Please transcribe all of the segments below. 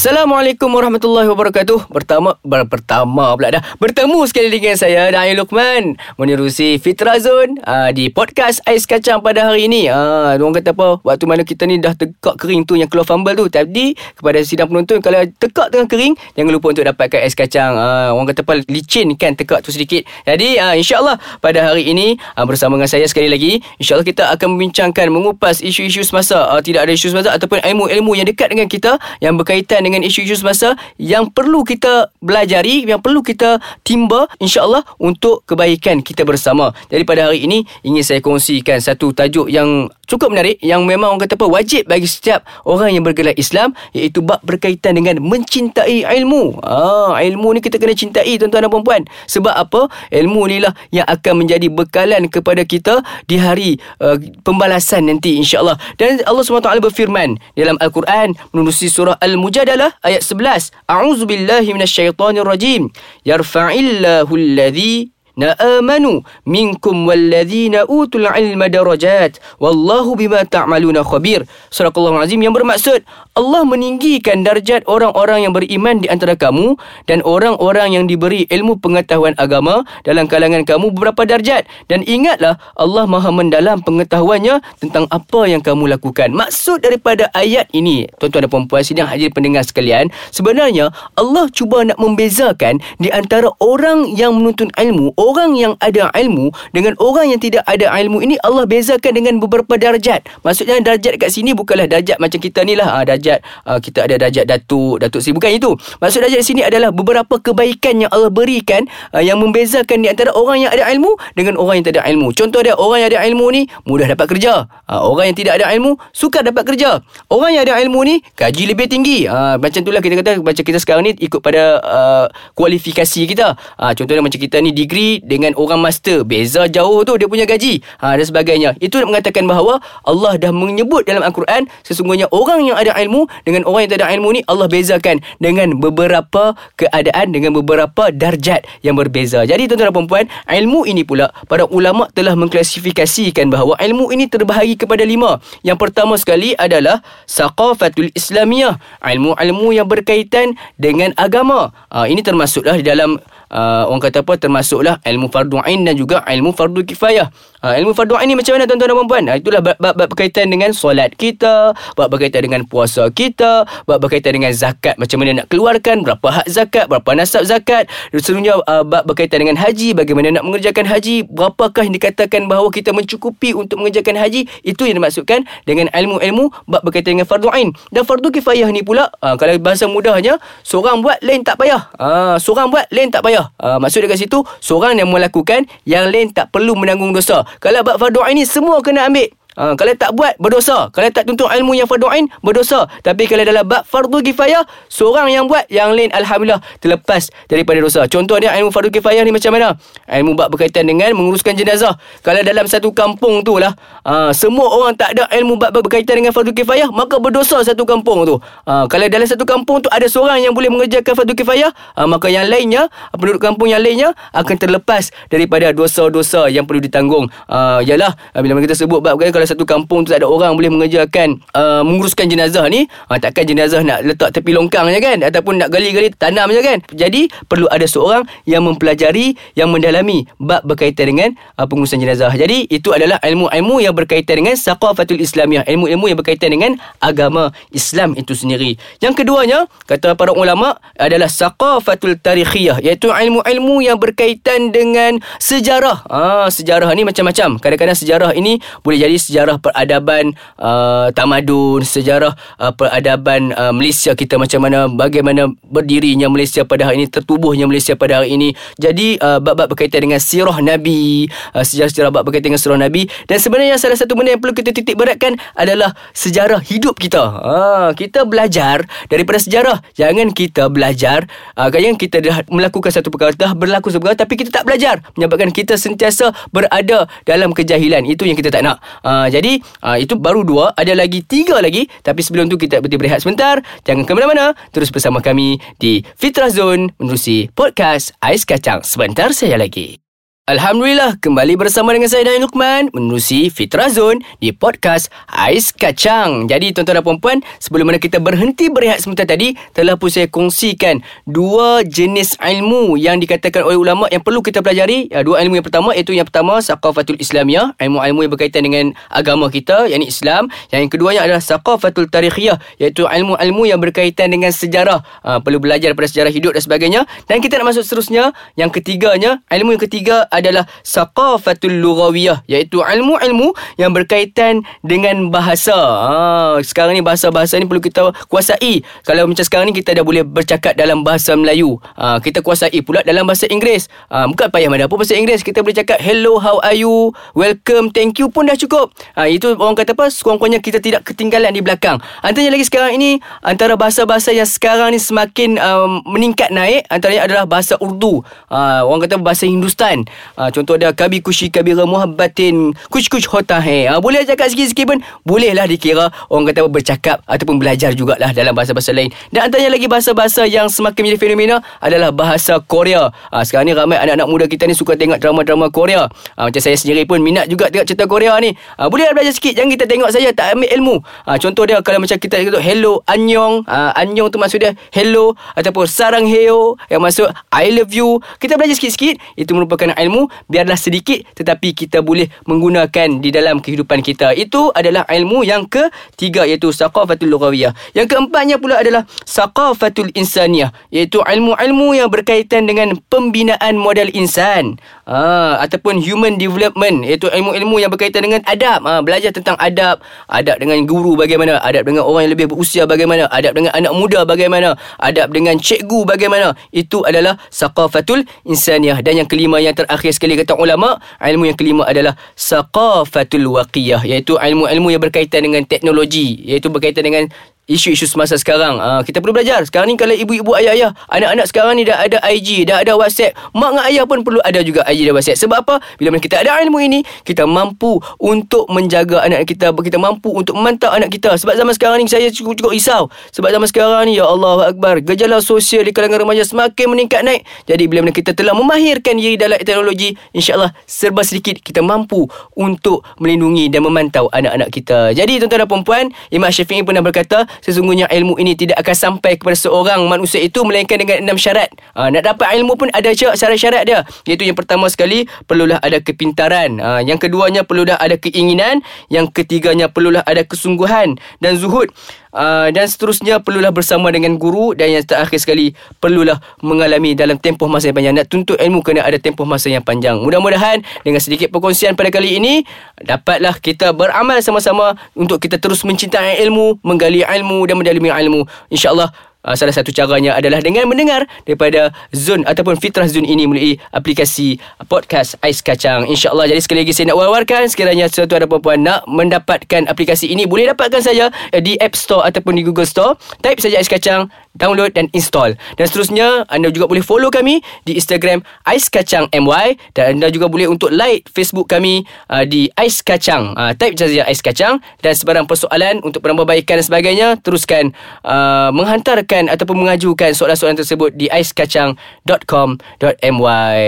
Assalamualaikum warahmatullahi wabarakatuh. Pertama ber, pertama pula dah. Bertemu sekali dengan saya Dai Lukman menerusi Fitra Zone uh, di podcast Ais Kacang pada hari ini. Ah orang kata apa? Waktu mana kita ni dah tekak kering tu yang keluar fumble tu. Tadi kepada sidang penonton kalau tekak tengah kering jangan lupa untuk dapatkan ais kacang. Uh, orang kata apa licin kan tekak tu sedikit. Jadi uh, insya-Allah pada hari ini uh, bersama dengan saya sekali lagi insya-Allah kita akan membincangkan mengupas isu-isu semasa. Uh, tidak ada isu semasa ataupun ilmu-ilmu yang dekat dengan kita yang berkaitan dengan isu-isu semasa yang perlu kita belajari, yang perlu kita timba insya-Allah untuk kebaikan kita bersama. Jadi pada hari ini ingin saya kongsikan satu tajuk yang cukup menarik yang memang orang kata apa wajib bagi setiap orang yang bergelar Islam iaitu bab berkaitan dengan mencintai ilmu. Ah, ilmu ni kita kena cintai tuan-tuan dan puan-puan. Sebab apa? Ilmu ni lah yang akan menjadi bekalan kepada kita di hari uh, pembalasan nanti insya-Allah. Dan Allah SWT berfirman dalam Al-Quran menerusi surah Al-Mujadalah Al-Baqarah ayat 11. A'udzu billahi minasyaitonir rajim. Yarfa'illahu alladhi na amanu minkum walladzina utul ilma darajat wallahu bima ta'maluna khabir surah Allah azim yang bermaksud Allah meninggikan darjat orang-orang yang beriman di antara kamu dan orang-orang yang diberi ilmu pengetahuan agama dalam kalangan kamu beberapa darjat. Dan ingatlah Allah Maha mendalam pengetahuannya tentang apa yang kamu lakukan. Maksud daripada ayat ini tuan-tuan dan puan-puan sidang hadir pendengar sekalian sebenarnya Allah cuba nak membezakan di antara orang yang menuntut ilmu orang yang ada ilmu dengan orang yang tidak ada ilmu ini Allah bezakan dengan beberapa darjat. Maksudnya darjat kat sini bukanlah darjat macam kita ni lah. Ha, darjat uh, kita ada darjat datuk datuk seri. Bukan itu. Maksud darjat sini adalah beberapa kebaikan yang Allah berikan uh, yang membezakan di antara orang yang ada ilmu dengan orang yang tidak ada ilmu. Contoh dia orang yang ada ilmu ni mudah dapat kerja. Uh, orang yang tidak ada ilmu sukar dapat kerja. Orang yang ada ilmu ni gaji lebih tinggi. Uh, macam itulah kita kata macam kita sekarang ni ikut pada uh, kualifikasi kita. Uh, contohnya macam kita ni degree dengan orang master beza jauh tu dia punya gaji uh, dan sebagainya itu mengatakan bahawa Allah dah menyebut dalam Al-Quran sesungguhnya orang yang ada ilmu dengan orang yang tak ada ilmu ni Allah bezakan dengan beberapa keadaan dengan beberapa darjat yang berbeza. Jadi tuan-tuan dan puan-puan, ilmu ini pula para ulama telah mengklasifikasikan bahawa ilmu ini terbahagi kepada lima. Yang pertama sekali adalah saqafatul islamiyah, ilmu-ilmu yang berkaitan dengan agama. Uh, ini termasuklah di dalam uh, orang kata apa termasuklah ilmu fardu ain dan juga ilmu fardu kifayah. Uh, ilmu fardu ain ni macam mana tuan-tuan dan puan-puan? Uh, itulah bab-bab berkaitan dengan solat kita, bab berkaitan dengan puasa kita, bab berkaitan dengan zakat, macam mana nak keluarkan, berapa hak zakat, berapa nasab zakat. Seterusnya uh, bab berkaitan dengan haji, bagaimana nak mengerjakan haji, berapakah yang dikatakan bahawa kita mencukupi untuk mengerjakan haji, itu yang dimaksudkan dengan ilmu-ilmu bab berkaitan dengan fardu ain. Dan fardu kifayah ni pula, uh, kalau bahasa mudahnya, seorang buat lain tak payah. Uh, seorang buat lain tak payah. Uh, maksud dekat situ, seorang yang melakukan, yang lain tak perlu menanggung dosa. Kalau bab fardu ain ni semua kena ambil. Ha, kalau tak buat berdosa. Kalau tak tuntut ilmu yang fardu ain berdosa. Tapi kalau dalam bab fardu kifayah, seorang yang buat, yang lain alhamdulillah terlepas daripada dosa. Contohnya ilmu fardu kifayah ni macam mana? Ilmu bab berkaitan dengan menguruskan jenazah. Kalau dalam satu kampung tu lah, ha, semua orang tak ada ilmu bab berkaitan dengan fardu kifayah, maka berdosa satu kampung tu. Ha, kalau dalam satu kampung tu ada seorang yang boleh mengerjakan fardu kifayah, ha, maka yang lainnya, penduduk kampung yang lainnya akan terlepas daripada dosa-dosa yang perlu ditanggung. Ha, yalah, bila kita sebut bab kalau satu kampung tu tak ada orang boleh mengerjakan uh, menguruskan jenazah ni uh, takkan jenazah nak letak tepi longkang je kan ataupun nak gali-gali tanam je kan. Jadi perlu ada seorang yang mempelajari yang mendalami bab berkaitan dengan uh, pengurusan jenazah. Jadi itu adalah ilmu-ilmu yang berkaitan dengan saqafatul islamiyah ilmu-ilmu yang berkaitan dengan agama Islam itu sendiri. Yang keduanya kata para ulama adalah saqafatul tarikhiyah iaitu ilmu-ilmu yang berkaitan dengan sejarah. Uh, sejarah ni macam-macam. Kadang-kadang sejarah ini boleh jadi sejarah peradaban uh, tamadun, sejarah uh, peradaban uh, Malaysia kita macam mana bagaimana berdirinya Malaysia pada hari ini, tertubuhnya Malaysia pada hari ini. Jadi uh, bab-bab berkaitan dengan sirah Nabi, uh, sejarah-sejarah bab berkaitan dengan sirah Nabi dan sebenarnya salah satu benda yang perlu kita titik beratkan adalah sejarah hidup kita. Uh, kita belajar daripada sejarah. Jangan kita belajar uh, yang kita dah melakukan satu perkara dah berlaku sebuah tapi kita tak belajar menyebabkan kita sentiasa berada dalam kejahilan. Itu yang kita tak nak. Uh, Ah, jadi uh, itu baru dua Ada lagi tiga lagi. Tapi sebelum tu kita berhenti berehat sebentar. Jangan ke mana-mana. Terus bersama kami Di Fitrah Zone Menerusi podcast Ais Kacang. Sebentar saya lagi Alhamdulillah kembali bersama dengan saya Daniel Lukman menerusi Fitra Zone di podcast Ais Kacang. Jadi tuan-tuan dan puan-puan, sebelum mana kita berhenti berehat sebentar tadi, telah pun saya kongsikan dua jenis ilmu yang dikatakan oleh ulama yang perlu kita pelajari. Ya, dua ilmu yang pertama iaitu yang pertama Saqafatul Islamiyah, ilmu-ilmu yang berkaitan dengan agama kita, yakni Islam. Yang keduanya adalah Saqafatul Tarikhiyah, iaitu ilmu-ilmu yang berkaitan dengan sejarah. Ha, perlu belajar pada sejarah hidup dan sebagainya. Dan kita nak masuk seterusnya, yang ketiganya, ilmu yang ketiga adalah saqafatul lughawiyah iaitu ilmu-ilmu yang berkaitan dengan bahasa. Ha, sekarang ni bahasa-bahasa ni perlu kita kuasai. Kalau macam sekarang ni kita dah boleh bercakap dalam bahasa Melayu. Ha, kita kuasai pula dalam bahasa Inggeris. Ha, bukan payah mana apa bahasa Inggeris. Kita boleh cakap hello, how are you, welcome, thank you pun dah cukup. Ha, itu orang kata apa? Sekurang-kurangnya kita tidak ketinggalan di belakang. Antaranya lagi sekarang ini antara bahasa-bahasa yang sekarang ni semakin um, meningkat naik antaranya adalah bahasa Urdu. Ha, orang kata bahasa Hindustan. Ha, contoh ada kabi kushi kabira muhabbatin kush kush hota he. Ha, boleh cakap sikit-sikit pun bolehlah dikira orang kata bercakap ataupun belajar jugalah dalam bahasa-bahasa lain. Dan antaranya lagi bahasa-bahasa yang semakin menjadi fenomena adalah bahasa Korea. Ha, sekarang ni ramai anak-anak muda kita ni suka tengok drama-drama Korea. Ha, macam saya sendiri pun minat juga tengok cerita Korea ni. Ha, bolehlah belajar sikit. Jangan kita tengok saja tak ambil ilmu. Ha, contoh dia kalau macam kita kata hello annyeong. Ha, annyeong tu maksud dia hello ataupun sarang heo yang maksud I love you. Kita belajar sikit-sikit. Itu merupakan ilmu biarlah sedikit tetapi kita boleh menggunakan di dalam kehidupan kita. Itu adalah ilmu yang ketiga iaitu saqafatul lughawiyah. Yang keempatnya pula adalah saqafatul insaniyah iaitu ilmu-ilmu yang berkaitan dengan pembinaan modal insan. Ha, ataupun human development iaitu ilmu-ilmu yang berkaitan dengan adab. Ha, belajar tentang adab, adab dengan guru bagaimana, adab dengan orang yang lebih berusia bagaimana, adab dengan anak muda bagaimana, adab dengan cikgu bagaimana. Itu adalah saqafatul insaniyah dan yang kelima yang terakhir sekali kata ulama, ilmu yang kelima adalah saqafatul waqiyah iaitu ilmu-ilmu yang berkaitan dengan teknologi, iaitu berkaitan dengan isu-isu semasa sekarang. Uh, kita perlu belajar. Sekarang ni kalau ibu-ibu ayah-ayah, anak-anak sekarang ni dah ada IG, dah ada WhatsApp. Mak dengan ayah pun perlu ada juga IG dan WhatsApp. Sebab apa? Bila kita ada ilmu ini, kita mampu untuk menjaga anak kita, kita mampu untuk memantau anak kita. Sebab zaman sekarang ni saya cukup-cukup risau. Sebab zaman sekarang ni ya Allah Akbar, gejala sosial di kalangan remaja semakin meningkat naik. Jadi bila kita telah memahirkan diri dalam teknologi, insya-Allah serba sedikit kita mampu untuk melindungi dan memantau anak-anak kita. Jadi tuan-tuan dan puan-puan, Imam Syafi'i pernah berkata, sesungguhnya ilmu ini tidak akan sampai kepada seorang manusia itu melainkan dengan enam syarat. Ha, nak dapat ilmu pun ada syarat-syarat dia. Iaitu yang pertama sekali perlulah ada kepintaran. Ha, yang keduanya perlulah ada keinginan. Yang ketiganya perlulah ada kesungguhan dan zuhud. Uh, dan seterusnya perlulah bersama dengan guru dan yang terakhir sekali perlulah mengalami dalam tempoh masa yang panjang. Nak tuntut ilmu kena ada tempoh masa yang panjang. Mudah-mudahan dengan sedikit perkongsian pada kali ini dapatlah kita beramal sama-sama untuk kita terus mencintai ilmu menggali ilmu dan mendalami ilmu. Insyaallah Uh, salah satu caranya adalah dengan mendengar daripada Zone ataupun Fitrah Zone ini melalui aplikasi podcast Ais Kacang. InsyaAllah. Jadi sekali lagi saya nak wawarkan sekiranya sesuatu ada perempuan nak mendapatkan aplikasi ini boleh dapatkan saja di App Store ataupun di Google Store. Type saja Ais Kacang, download dan install. Dan seterusnya anda juga boleh follow kami di Instagram Ais Kacang MY dan anda juga boleh untuk like Facebook kami uh, di Ais Kacang. Uh, type saja Ais Kacang dan sebarang persoalan untuk penambahbaikan dan sebagainya teruskan uh, menghantar menanyakan ataupun mengajukan soalan-soalan tersebut di aiskacang.com.my.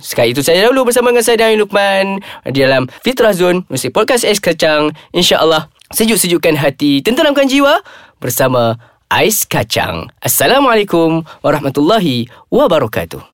Sekali itu saja dahulu bersama dengan saya Daniel Lukman di dalam Fitrah Zone, mesti podcast Ais Kacang. InsyaAllah sejuk-sejukkan hati, tenteramkan jiwa bersama Ais Kacang. Assalamualaikum warahmatullahi wabarakatuh.